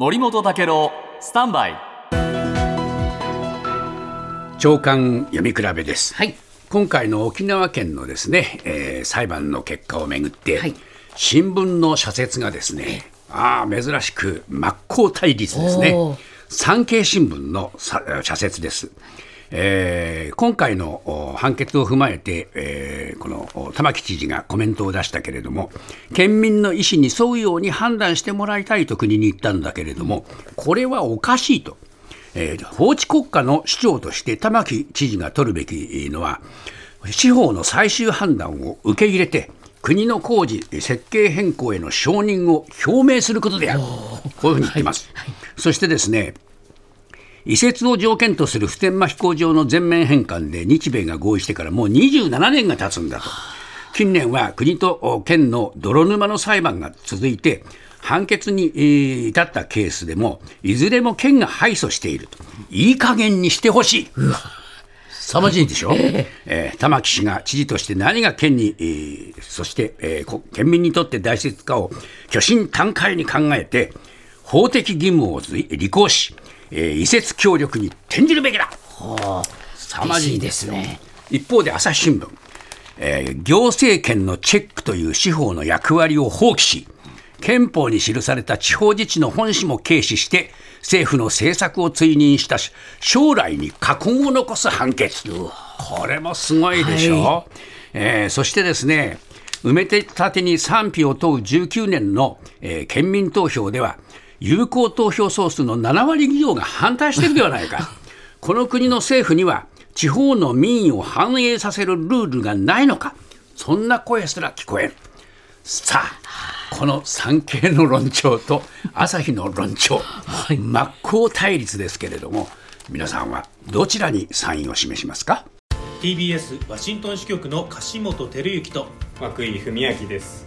森本武郎スタンバイ。長官読み比べです、はい。今回の沖縄県のですね、えー裁判の結果をめぐって、はい。新聞の社説がですねああ珍しく真っ向対立ですね。産経新聞のさ社説です。えー今回のお判決を踏まえて、えーこのお玉城知事がコメントを出したけれども県民の意思に沿うように判断してもらいたいと国に言ったんだけれどもこれはおかしいと。えー法治国家の主張として玉城知事が取るべきのは司法の最終判断を受け入れて国の工事設計変更への承認を表明することである。こういうふうに言ってます、そしてですね移設を条件とする普天間飛行場の全面返還で日米が合意してからもう27年が経つんだと。近年は国と県の泥沼の裁判が続いて、判決にえー至ったケースでも、いずれも県が敗訴していると。いい加減にしてほしい。凄まじいでしょ、えー玉城氏が知事として何が県に、えーそして、えーこ県民にとって大切かを虚心坦懐に考えて、法的義務を履行し、えー移設協力に転じるべきだ。凄まじいですね。一方で朝日新聞、えー行政権のチェックという司法の役割を放棄し、憲法に記された地方自治の本旨も軽視して、政府の政策を追認したし、将来に禍根を残す判決。これもすごいでしょ、はえーそしてですね、埋め立てに賛否を問う19年の、えー県民投票では、有効投票総数の7割以上が反対しているではないか。この国の政府には、地方の民意を反映させるルールがないのか、そんな声すら聞こえる。さあ、この産経の論調と朝日の論調、真っ向対立ですけれども、皆さんはどちらにサインを示しますか？TBS ワシントン支局の樫本照之と涌井文明です